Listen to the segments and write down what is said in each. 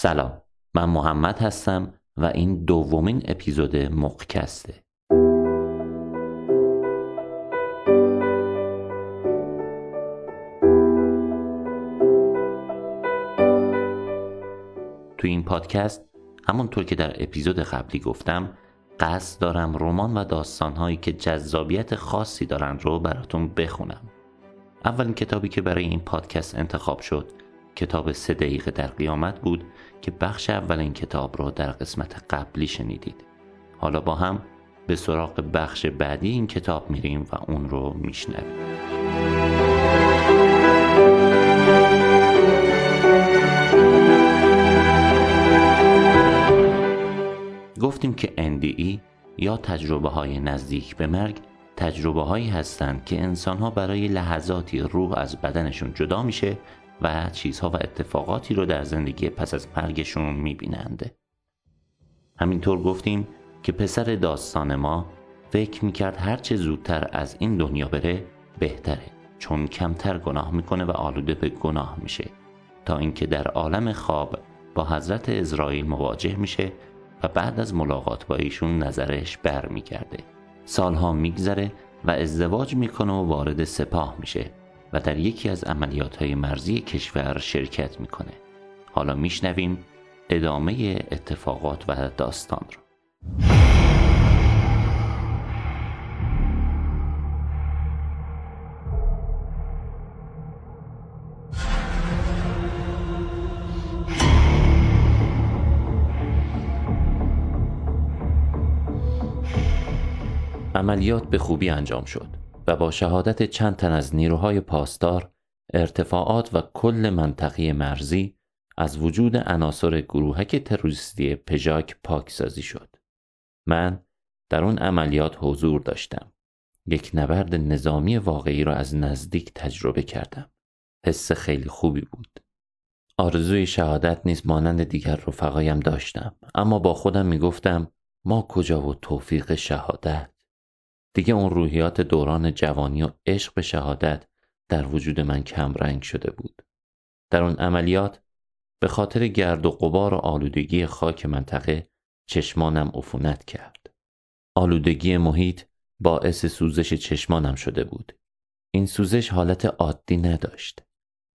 سلام. من محمد هستم و این دومین اپیزود مقکسته تو این پادکست همونطور که در اپیزود قبلی گفتم قصد دارم رمان و داستانهایی که جذابیت خاصی دارن رو براتون بخونم. اولین کتابی که برای این پادکست انتخاب شد کتاب سه دقیقه در قیامت بود که بخش اول این کتاب رو در قسمت قبلی شنیدید. حالا با هم به سراغ بخش بعدی این کتاب میریم و اون رو میشنویم. گفتیم که NDE یا تجربه های نزدیک به مرگ تجربه هایی هستند که انسان ها برای لحظاتی روح از بدنشون جدا میشه و چیزها و اتفاقاتی رو در زندگی پس از مرگشون می‌بینند. همینطور گفتیم که پسر داستان ما فکر می‌کرد هرچه زودتر از این دنیا بره بهتره چون کمتر گناه می‌کنه و آلوده به گناه میشه. تا اینکه در عالم خواب با حضرت اسرائیل مواجه میشه و بعد از ملاقات با ایشون نظرش برمیگرده. سالها میگذره و ازدواج می‌کنه و وارد سپاه میشه. و در یکی از عملیات های مرزی کشور شرکت می‌کنه. حالا میشنویم ادامه اتفاقات و داستان رو. عملیات به خوبی انجام شد. و با شهادت چند تن از نیروهای پاسدار ارتفاعات و کل منطقه مرزی از وجود عناصر گروهک تروریستی پژاک پاکسازی شد. من در اون عملیات حضور داشتم. یک نبرد نظامی واقعی را از نزدیک تجربه کردم. حس خیلی خوبی بود. آرزوی شهادت نیز مانند دیگر رفقایم داشتم اما با خودم می‌گفتم ما کجا و توفیق شهادت دیگه اون روحیات دوران جوانی و عشق به شهادت در وجود من کم رنگ شده بود. در اون عملیات به خاطر گرد و قبار و آلودگی خاک منطقه چشمانم عفونت کرد. آلودگی محیط باعث سوزش چشمانم شده بود. این سوزش حالت عادی نداشت.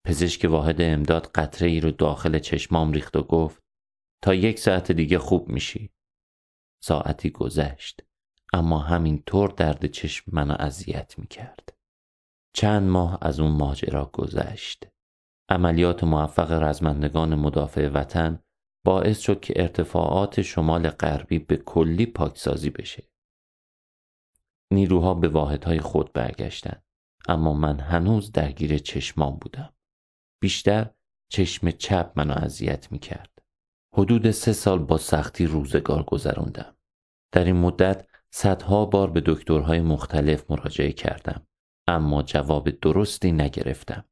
پزشک واحد امداد قطره ای رو داخل چشمام ریخت و گفت تا یک ساعت دیگه خوب میشی. ساعتی گذشت. اما همین طور درد چشم منو اذیت می کرد. چند ماه از اون ماجرا گذشت. عملیات موفق رزمندگان مدافع وطن باعث شد که ارتفاعات شمال غربی به کلی پاکسازی بشه. نیروها به واحدهای خود برگشتند اما من هنوز درگیر چشمام بودم. بیشتر چشم چپ منو اذیت می کرد. حدود سه سال با سختی روزگار گذروندم. در این مدت صدها بار به دکترهای مختلف مراجعه کردم اما جواب درستی نگرفتم.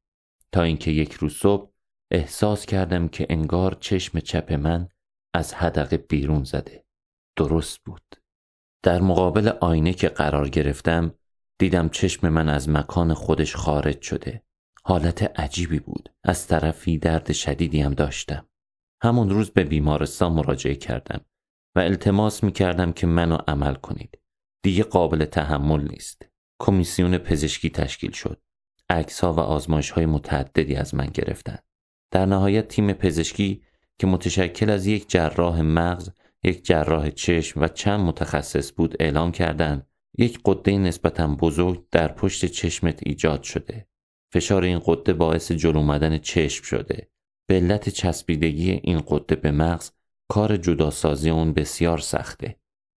تا اینکه یک روز صبح احساس کردم که انگار چشم چپ من از حدقه بیرون زده. درست بود. در مقابل آینه که قرار گرفتم دیدم چشم من از مکان خودش خارج شده. حالت عجیبی بود. از طرفی درد شدیدی هم داشتم. همون روز به بیمارستان مراجعه کردم. و التماس می کردم که منو عمل کنید. دیگه قابل تحمل نیست. کمیسیون پزشکی تشکیل شد. عکس ها و آزمایش های متعددی از من گرفتن. در نهایت تیم پزشکی که متشکل از یک جراح مغز، یک جراح چشم و چند متخصص بود اعلام کردند یک قده نسبتا بزرگ در پشت چشمت ایجاد شده. فشار این قده باعث جلو اومدن چشم شده. به علت چسبیدگی این قده به مغز کار جداسازی اون بسیار سخته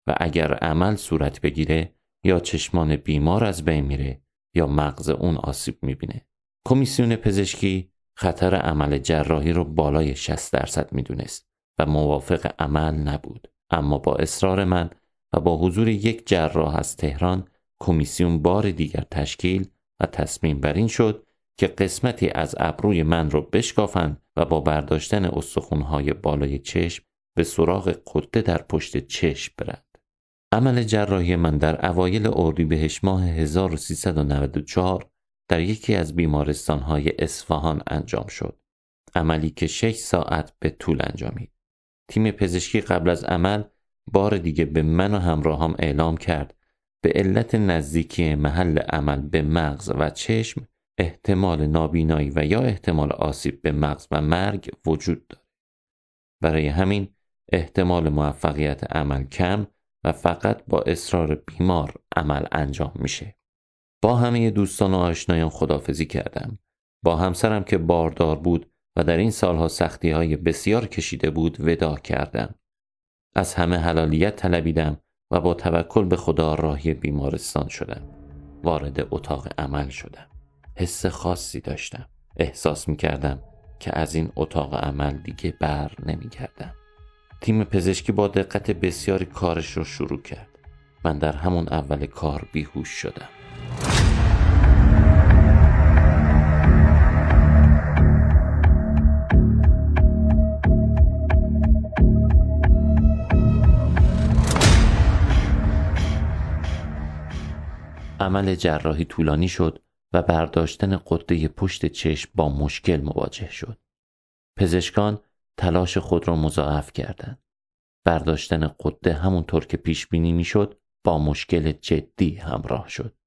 و اگر عمل صورت بگیره یا چشمان بیمار از بین میره یا مغز اون آسیب می‌بینه. کمیسیون پزشکی خطر عمل جراحی رو بالای 60 درصد می‌دونست و موافق عمل نبود. اما با اصرار من و با حضور یک جراح از تهران کمیسیون بار دیگر تشکیل و تصمیم بر این شد که قسمتی از ابروی من رو بشکافند و با برداشتن استخونهای بالای چشم به سراغ قده در پشت چشم برد. عمل جراحی من در اوایل اردیبهشت ماه 1394 در یکی از بیمارستانهای اصفهان انجام شد. عملی که شش ساعت به طول انجامید تیم پزشکی قبل از عمل بار دیگه به من و همراهام اعلام کرد به علت نزدیکی محل عمل به مغز و چشم احتمال نابینایی و یا احتمال آسیب به مغز و مرگ وجود دارد. برای همین احتمال موفقیت عمل کم و فقط با اصرار بیمار عمل انجام میشه. با همه دوستان و آشنایان خدافزی کردم. با همسرم که باردار بود و در این سالها سختی های بسیار کشیده بود ودا کردم. از همه حلالیت طلبیدم و با توکل به خدا راهی بیمارستان شدم. وارد اتاق عمل شدم. حس خاصی داشتم. احساس می کردم که از این اتاق عمل دیگه بر نمی کردم. تیم پزشکی با دقت بسیاری کارش رو شروع کرد. من در همون اول کار بیهوش شدم. عمل جراحی طولانی شد و برداشتن قده پشت چشم با مشکل مواجه شد. پزشکان تلاش خود را مضاعف کردند. برداشتن قده همونطور که پیش بینی می‌شد با مشکل جدی همراه شد.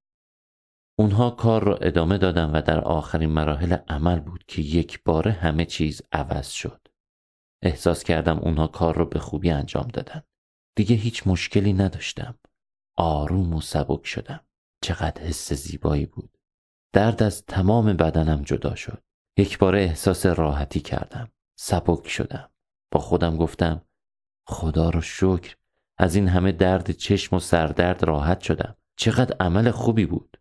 اونها کار را ادامه دادن و در آخرین مراحل عمل بود که یک باره همه چیز عوض شد. احساس کردم اونها کار را به خوبی انجام دادن. دیگه هیچ مشکلی نداشتم. آروم و سبک شدم. چقدر حس زیبایی بود. درد از تمام بدنم جدا شد. یک بار احساس راحتی کردم. سبک شدم. با خودم گفتم خدا رو شکر از این همه درد چشم و سردرد راحت شدم. چقدر عمل خوبی بود.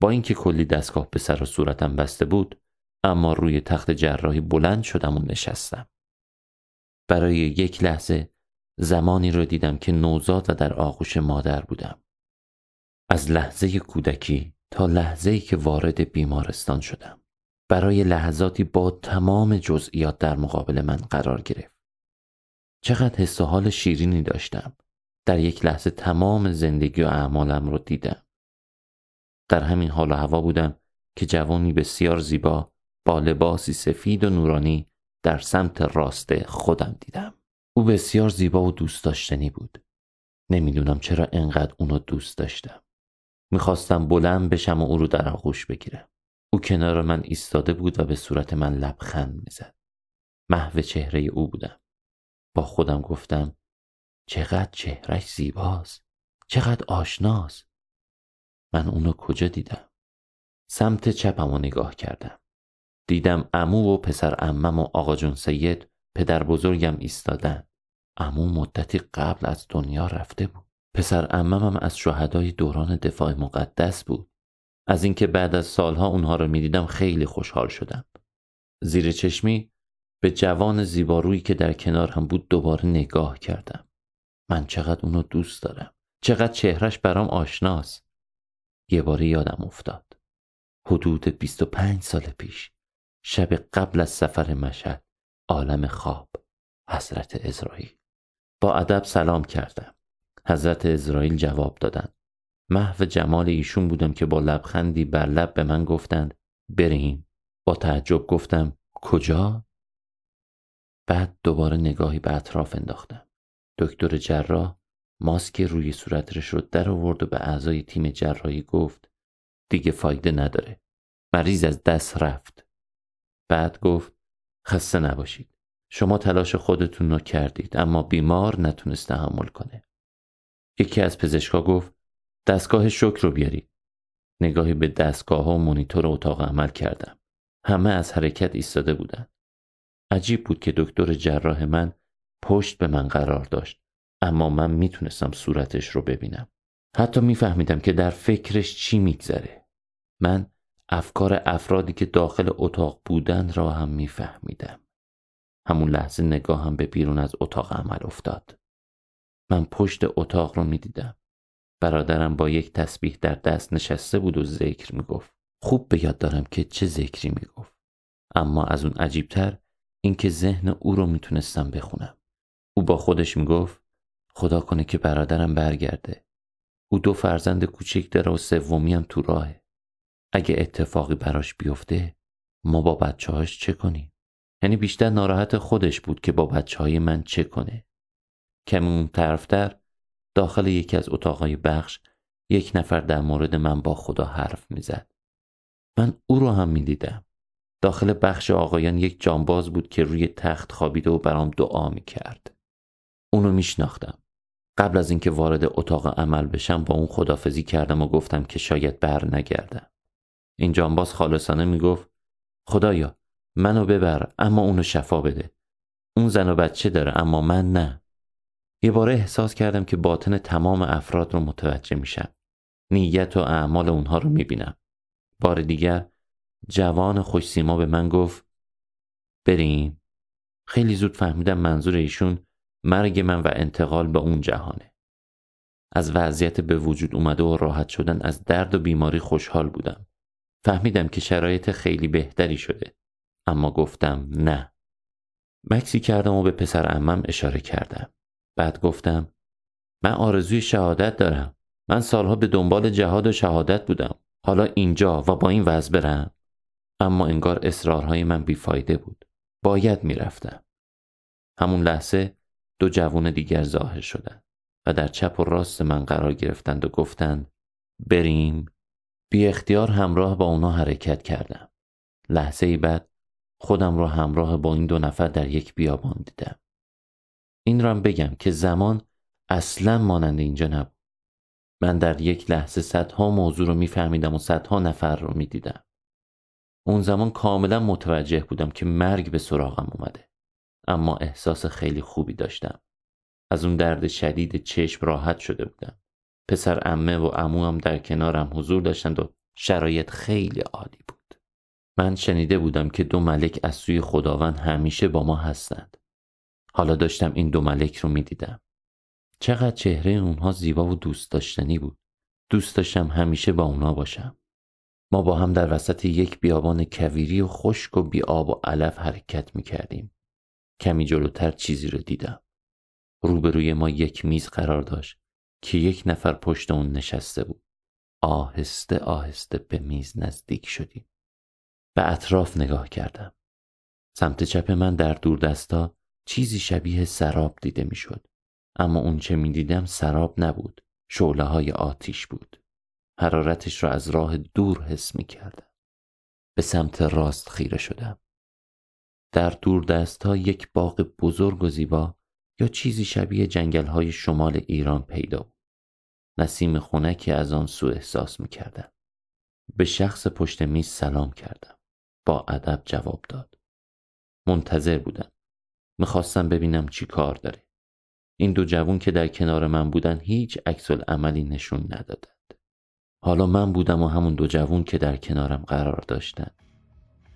با اینکه کلی دستگاه به سر و صورتم بسته بود اما روی تخت جراحی بلند شدم و نشستم. برای یک لحظه زمانی رو دیدم که نوزاد و در آغوش مادر بودم. از لحظه کودکی تا لحظه ای که وارد بیمارستان شدم برای لحظاتی با تمام جزئیات در مقابل من قرار گرفت. چقدر حس و حال شیرینی داشتم. در یک لحظه تمام زندگی و اعمالم رو دیدم. در همین حال و هوا بودم که جوانی بسیار زیبا با لباسی سفید و نورانی در سمت راست خودم دیدم. او بسیار زیبا و دوست داشتنی بود. نمی‌دونم چرا انقدر اونو دوست داشتم. می‌خواستم بلند بشم و او رو در آغوش بگیرم. او کنار من ایستاده بود و به صورت من لبخند می‌زد. محو چهره او بودم. با خودم گفتم چقدر چهرش زیباست. چقدر آشناست. من اونو کجا دیدم؟ سمت چپم و نگاه کردم. دیدم امو و پسر امم و آقا جون سید پدر بزرگم ایستادن. امو مدتی قبل از دنیا رفته بود. پسر اممم از شهدای دوران دفاع مقدس بود. از اینکه بعد از سالها اونها رو می‌دیدم خیلی خوشحال شدم. زیر چشمی به جوان زیبارویی که در کنار هم بود دوباره نگاه کردم. من چقدر اونو دوست دارم. چقدر چهرش برام آشناست. یه باری یادم افتاد. حدود 25 سال پیش شب قبل از سفر مشهد عالم خواب حضرت اسرائیل. با ادب سلام کردم. حضرت اسرائیل جواب دادند. محو جمال ایشون بودم که با لبخندی بر لب به من گفتند بریم. با تعجب گفتم کجا؟ بعد دوباره نگاهی به اطراف انداختم. دکتر جراح ماسک روی صورتش رو در آورد و به اعضای تیم جراحی گفت دیگه فایده نداره. مریض از دست رفت. بعد گفت خسته نباشید. شما تلاش خودتون رو کردید اما بیمار نتونست تحمل کنه. یکی از پزشکا گفت دستگاه شکر رو بیارید. نگاهی به دستگاه ها و مونیتور اتاق عمل کردم. همه از حرکت ایستاده بودند. عجیب بود که دکتر جراح من پشت به من قرار داشت اما من می‌تونستم صورتش رو ببینم. حتی میفهمیدم که در فکرش چی میگذره. من افکار افرادی که داخل اتاق بودند را هم میفهمیدم. همون لحظه نگاهم به بیرون از اتاق عمل افتاد. من پشت اتاق رو می دیدم. برادرم با یک تسبیح در دست نشسته بود و ذکر می گفت. خوب به یاد دارم که چه ذکری می گفت. اما از اون عجیبتر اینکه ذهن او رو می‌تونستم بخونم. او با خودش می‌گفت خدا کنه که برادرم برگرده. او دو فرزند کوچک داره و سومی هم تو راهه. اگه اتفاقی براش بیفته ما با بچه هاش چه کنیم؟ یعنی بیشتر ناراحت خودش بود که با بچه های من چه کنه کمی اون طرفتر داخل یکی از اتاقهای بخش یک نفر در مورد من با خدا حرف می‌زد. من او رو هم می‌دیدم. داخل بخش آقایان یک جانباز بود که روی تخت خوابیده و برام دعا می‌کرد. اونو میشناختم. قبل از اینکه وارد اتاق عمل بشم با اون خدافزی کردم و گفتم که شاید بر نگردم. این جانباز خالصانه می‌گفت خدایا منو ببر اما اونو شفا بده. اون زن و بچه داره اما من نه. یه باره احساس کردم که باطن تمام افراد رو متوجه میشم. نیت و اعمال اونها رو می‌بینم. بار دیگر جوان خوش سیما به من گفت بریم. خیلی زود فهمیدم منظور ایشون مرگ من و انتقال به اون جهانه. از وضعیت به وجود اومده و راحت شدن از درد و بیماری خوشحال بودم. فهمیدم که شرایط خیلی بهتری شده. اما گفتم نه. مکسی کردم و به پسر امم اشاره کردم. بعد گفتم من آرزوی شهادت دارم. من سالها به دنبال جهاد و شهادت بودم. حالا اینجا و با این وضع برم. اما انگار اصرارهای من بیفایده بود. باید می‌رفتم. همون لحظه دو جوون دیگر ظاهر شدند و در چپ و راست من قرار گرفتند و گفتند بریم. بی اختیار همراه با اونا حرکت کردم. لحظه بعد خودم را همراه با این دو نفر در یک بیابان دیدم. این را بگم که زمان اصلا مانند اینجا نبود. من در یک لحظه صدها موضوع رو میفهمیدم و صدها نفر رو می‌دیدم. اون زمان کاملا متوجه بودم که مرگ به سراغم اومده. اما احساس خیلی خوبی داشتم. از اون درد شدید چشم راحت شده بودم. پسر امه و هم در کنارم حضور داشتند و شرایط خیلی عالی بود. من شنیده بودم که دو ملک از سوی خداوند همیشه با ما هستند. حالا داشتم این دو ملک رو می‌دیدم چقدر چهره اونها زیبا و دوست داشتنی بود دوست داشتم همیشه با اونا باشم ما با هم در وسط یک بیابان کویری و خشک و بی آب و علف حرکت می کردیم. کمی جلوتر چیزی رو دیدم. روبروی ما یک میز قرار داشت که یک نفر پشت اون نشسته بود. آهسته آهسته به میز نزدیک شدیم. به اطراف نگاه کردم. سمت چپ من در دور دستا چیزی شبیه سراب دیده می‌شد. اما اون چه می دیدم سراب نبود. شعله های آتیش بود. حرارتش را از راه دور حس می کردم. به سمت راست خیره شدم. در دور دست ها یک باغ بزرگ و زیبا یا چیزی شبیه جنگل های شمال ایران پیدا بود. نسیم خونکی از آن سو احساس می کردم. به شخص پشت میز سلام کردم. با ادب جواب داد. منتظر بودم. می‌خواستم ببینم چی کار داره. این دو جوون که در کنار من بودن هیچ عکس عملی نشون ندادن. حالا من بودم و همون دو جوون که در کنارم قرار داشتن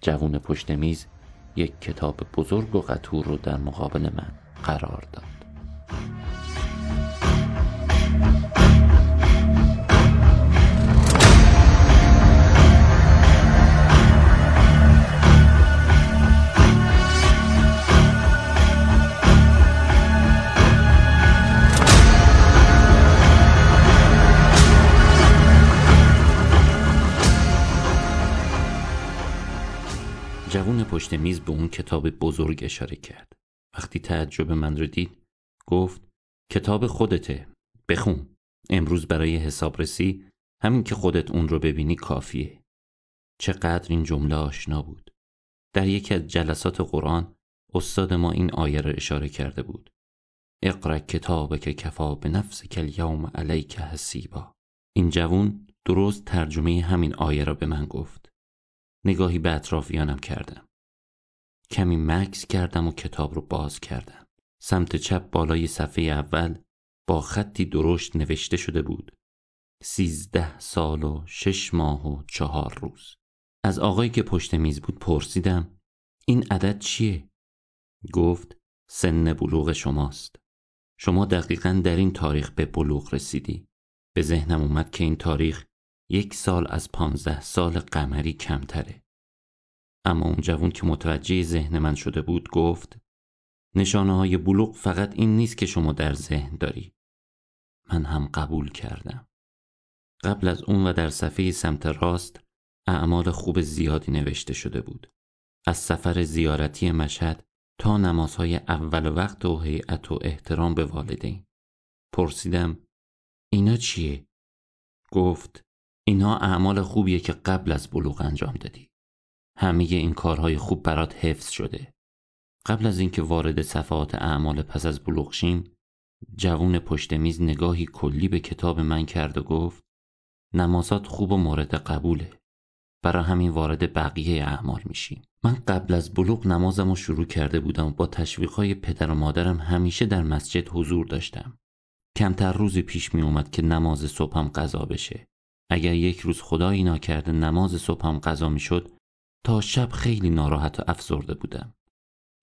جوون پشت میز یک کتاب بزرگ و قطور رو در مقابل من قرار داد پشت میز به اون کتاب بزرگ اشاره کرد. وقتی تعجب من رو دید گفت کتاب خودته. بخون. امروز برای حسابرسی همین که خودت اون رو ببینی کافیه. چقدر این جمله آشنا بود. در یکی از جلسات قرآن استاد ما این آیه را اشاره کرده بود. اقرا کتاب که کفا به نفس کل یوم علیک حسیبا. این جوون درست ترجمه همین آیه را به من گفت. نگاهی به اطرافیانم کردم. کمی مکس کردم و کتاب رو باز کردم. سمت چپ بالای صفحه اول با خطی درشت نوشته شده بود. سیزده سال و شش ماه و چهار روز. از آقایی که پشت میز بود پرسیدم این عدد چیه؟ گفت سن بلوغ شماست. شما دقیقا در این تاریخ به بلوغ رسیدی. به ذهنم اومد که این تاریخ یک سال از پانزده سال قمری کمتره. اما اون جوون که متوجه ذهن من شده بود گفت نشانه های بلوغ فقط این نیست که شما در ذهن داری. من هم قبول کردم. قبل از اون و در صفحه سمت راست اعمال خوب زیادی نوشته شده بود. از سفر زیارتی مشهد تا نمازهای اول وقت و هیئت و احترام به والدین پرسیدم اینا چیه؟ گفت اینا اعمال خوبیه که قبل از بلوغ انجام دادی همه این کارهای خوب برات حفظ شده. قبل از اینکه وارد صفحات اعمال پس از بلوغ شیم جوون پشت میز نگاهی کلی به کتاب من کرد و گفت نمازات خوب و مورد قبوله. برای همین وارد بقیه اعمال میشیم. من قبل از بلوغ نمازم رو شروع کرده بودم و با تشویقهای پدر و مادرم همیشه در مسجد حضور داشتم. کمتر روزی پیش می اومد که نماز صبحم قضا بشه. اگر یک روز خدایی ناکرده نماز صبحم قضا می‌شد تا شب خیلی ناراحت و افسرده بودم.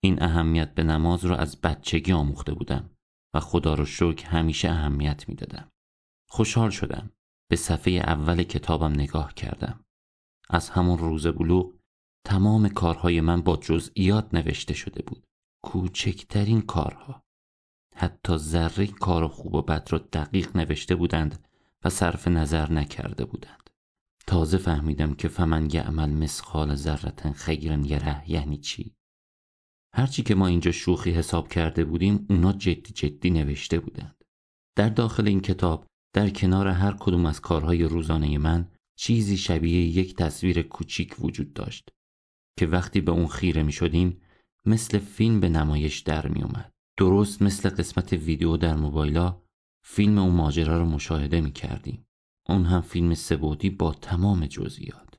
این اهمیت به نماز رو از بچگی آموخته بودم و خدا رو شکر همیشه اهمیت می‌دادم. خوشحال شدم. به صفحه اول کتابم نگاه کردم. از همون روز بلوغ تمام کارهای من با جزئیات نوشته شده بود. کوچکترین کارها. حتی ذره کار خوب و بد را دقیق نوشته بودند و صرف نظر نکرده بودند. تازه فهمیدم که فمن یعمل مسخال ذرتن خیرن یره یعنی چی هرچی که ما اینجا شوخی حساب کرده بودیم اونا جدی جدی نوشته بودند در داخل این کتاب در کنار هر کدوم از کارهای روزانه من چیزی شبیه یک تصویر کوچیک وجود داشت که وقتی به اون خیره می شدیم مثل فیلم به نمایش در می اومد. درست مثل قسمت ویدیو در موبایلا فیلم اون ماجرا رو مشاهده می کردیم. اون هم فیلم سبودی با تمام جزئیات.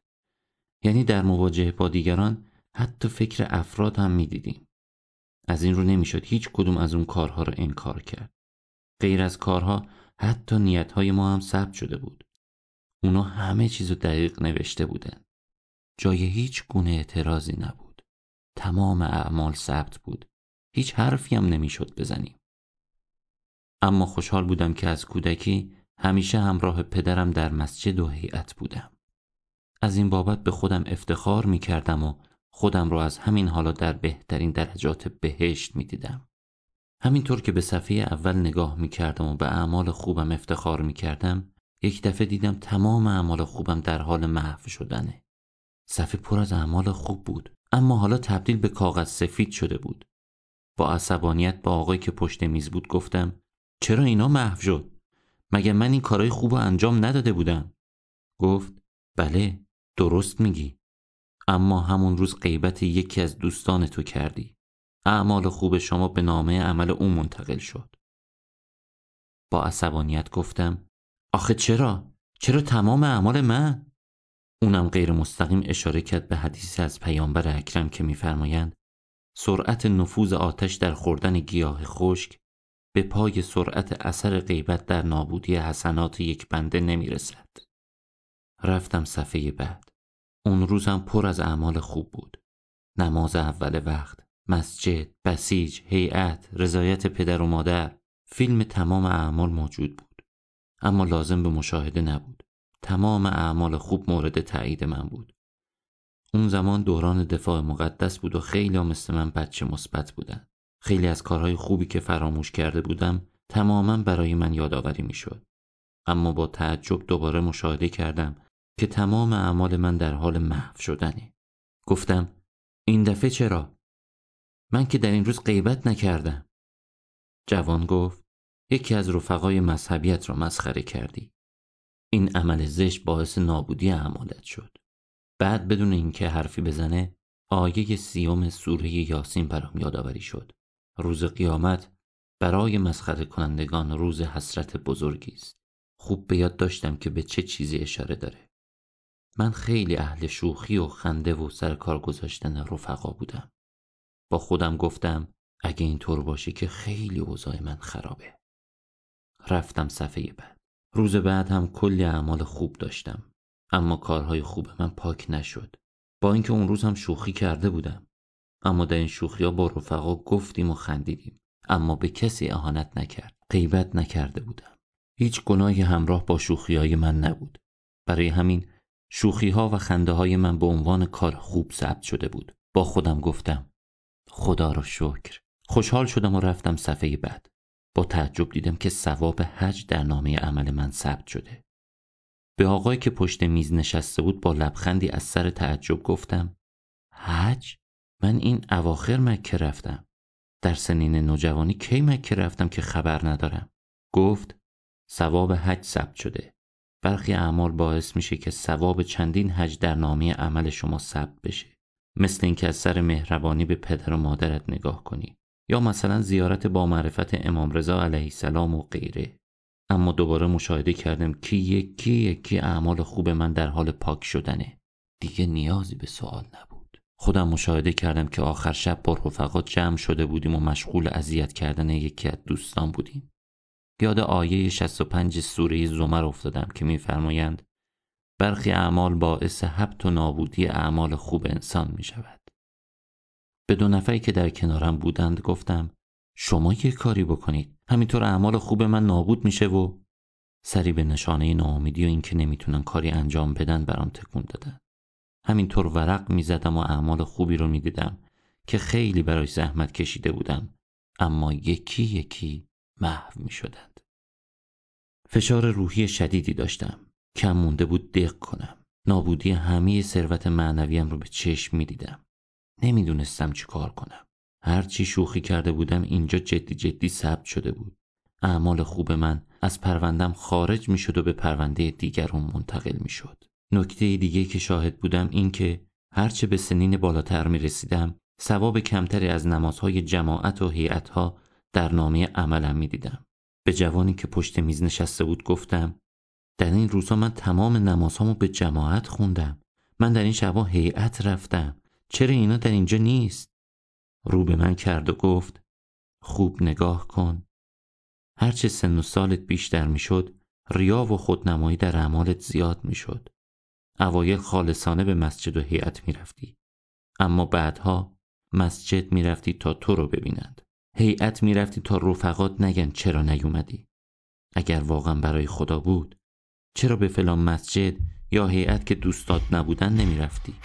یعنی در مواجهه با دیگران حتی فکر افراد هم می دیدیم. از این رو نمی‌شد هیچ کدوم از اون کارها رو انکار کرد. غیر از کارها حتی نیتهای ما هم ثبت شده بود. اونا همه چیزو دقیق نوشته بودن. جای هیچ گونه اعتراضی نبود. تمام اعمال ثبت بود. هیچ حرفی هم نمی‌شد بزنیم. اما خوشحال بودم که از کودکی همیشه همراه پدرم در مسجد و هیئت بودم. از این بابت به خودم افتخار می کردم و خودم را از همین حالا در بهترین درجات بهشت می دیدم. همینطور که به صفحه اول نگاه می کردم و به اعمال خوبم افتخار می کردم یک دفعه دیدم تمام اعمال خوبم در حال محو شدنه. صفحه پر از اعمال خوب بود اما حالا تبدیل به کاغذ سفید شده بود. با عصبانیت با آقای که پشت میز بود گفتم چرا اینا محو شد؟ مگه من این کارهای خوب انجام نداده بودم؟ گفت بله درست میگی اما همون روز غیبت یکی از دوستان تو کردی اعمال خوب شما به نامه عمل اون منتقل شد با عصبانیت گفتم آخه چرا؟ چرا تمام اعمال من؟ اونم غیر مستقیم اشاره کرد به حدیث از پیامبر اکرم که میفرمایند سرعت نفوذ آتش در خوردن گیاه خشک به پای سرعت اثر غیبت در نابودی حسنات یک بنده نمی‌رسد. رفتم صفحه بعد. اون روزم پر از اعمال خوب بود. نماز اول وقت، مسجد، بسیج، هیئت، رضایت پدر و مادر، فیلم تمام اعمال موجود بود. اما لازم به مشاهده نبود. تمام اعمال خوب مورد تایید من بود. اون زمان دوران دفاع مقدس بود و خیلی مثل من بچه مثبت بودن. خیلی از کارهای خوبی که فراموش کرده بودم تماما برای من یادآوری می‌شد. اما با تعجب دوباره مشاهده کردم که تمام اعمال من در حال محو شدنه. گفتم این دفعه چرا؟ من که در این روز غیبت نکردم. جوان گفت یکی از رفقای مذهبیت را مسخره کردی. این عمل زشت باعث نابودی اعمالت شد. بعد بدون اینکه حرفی بزنه آیه سیوم سوره یاسین برام یادآوری شد. روز قیامت برای مسخره کنندگان روز حسرت بزرگی است. خوب به یاد داشتم که به چه چیزی اشاره داره. من خیلی اهل شوخی و خنده و سر کار گذاشتن رفقا بودم. با خودم گفتم اگه اینطور باشه که خیلی اوضاع من خرابه. رفتم صفحه بعد. روز بعد هم کلی اعمال خوب داشتم. اما کارهای خوب من پاک نشد. با اینکه اون روز هم شوخی کرده بودم. اما در این شوخی ها با رفقا گفتیم و خندیدیم. اما به کسی اهانت نکرد. غیبت نکرده بودم. هیچ گناهی همراه با شوخی های من نبود. برای همین شوخی ها و خنده های من به عنوان کار خوب ثبت شده بود. با خودم گفتم خدا را شکر. خوشحال شدم و رفتم صفحه بعد. با تعجب دیدم که ثواب حج در نامه عمل من ثبت شده. به آقای که پشت میز نشسته بود با لبخندی از سر تعجب گفتم حج؟ من این اواخر مکه رفتم. در سنین نوجوانی کی مکه رفتم که خبر ندارم؟ گفت ثواب حج ثبت شده. برخی اعمال باعث میشه که ثواب چندین حج در نامه عمل شما ثبت بشه. مثل اینکه از سر مهربانی به پدر و مادرت نگاه کنی. یا مثلا زیارت با معرفت امام رضا علیه السلام و غیره. اما دوباره مشاهده کردم که یکی یکی اعمال خوب من در حال پاک شدنه. دیگه نیازی به سوال نبود. خودم مشاهده کردم که آخر شب با رفقات جمع شده بودیم و مشغول اذیت کردن یکی از دوستان بودیم. یاد آیه 65 سوره زمر افتادم که میفرمایند برخی اعمال باعث حبت و نابودی اعمال خوب انسان می شود. به دو نفری که در کنارم بودند گفتم شما یه کاری بکنید. همینطور اعمال خوب من نابود میشه و سری به نشانه ناامیدی و اینکه نمی‌تونن کاری انجام بدن برام تکون دادن. همینطور ورق می‌زدم و اعمال خوبی رو می‌دیدم که خیلی برای زحمت کشیده بودم. اما یکی یکی محو می‌شدند. فشار روحی شدیدی داشتم. کم مونده بود دق کنم. نابودی همه ثروت معنویم رو به چشم می‌دیدم. نمی‌دونستم چی کار کنم. هرچی شوخی کرده بودم اینجا جدی جدی ثبت شده بود. اعمال خوب من از پروندم خارج می شد و به پرونده دیگران منتقل می شد نکته دیگه که شاهد بودم این که هرچه به سنین بالاتر می رسیدم ثواب کمتری از نمازهای جماعت و هیئتها در نامه عملم می دیدم. به جوانی که پشت میز نشسته بود گفتم در این روزها من تمام نمازهامو به جماعت خوندم. من در این شبا هیئت رفتم. چرا اینا در اینجا نیست؟ رو به من کرد و گفت خوب نگاه کن. هرچه سن و سالت بیشتر می‌شد ریا و خودنمایی در اعمالت زیاد می‌شد. اوایل خالصانه به مسجد و هیئت می‌رفتی. اما بعدها مسجد می‌رفتی تا تو رو ببینند. هیئت می‌رفتی تا رفقات نگن چرا نیومدی. اگر واقعا برای خدا بود چرا به فلان مسجد یا هیئت که دوستات نبودن نمی‌رفتی؟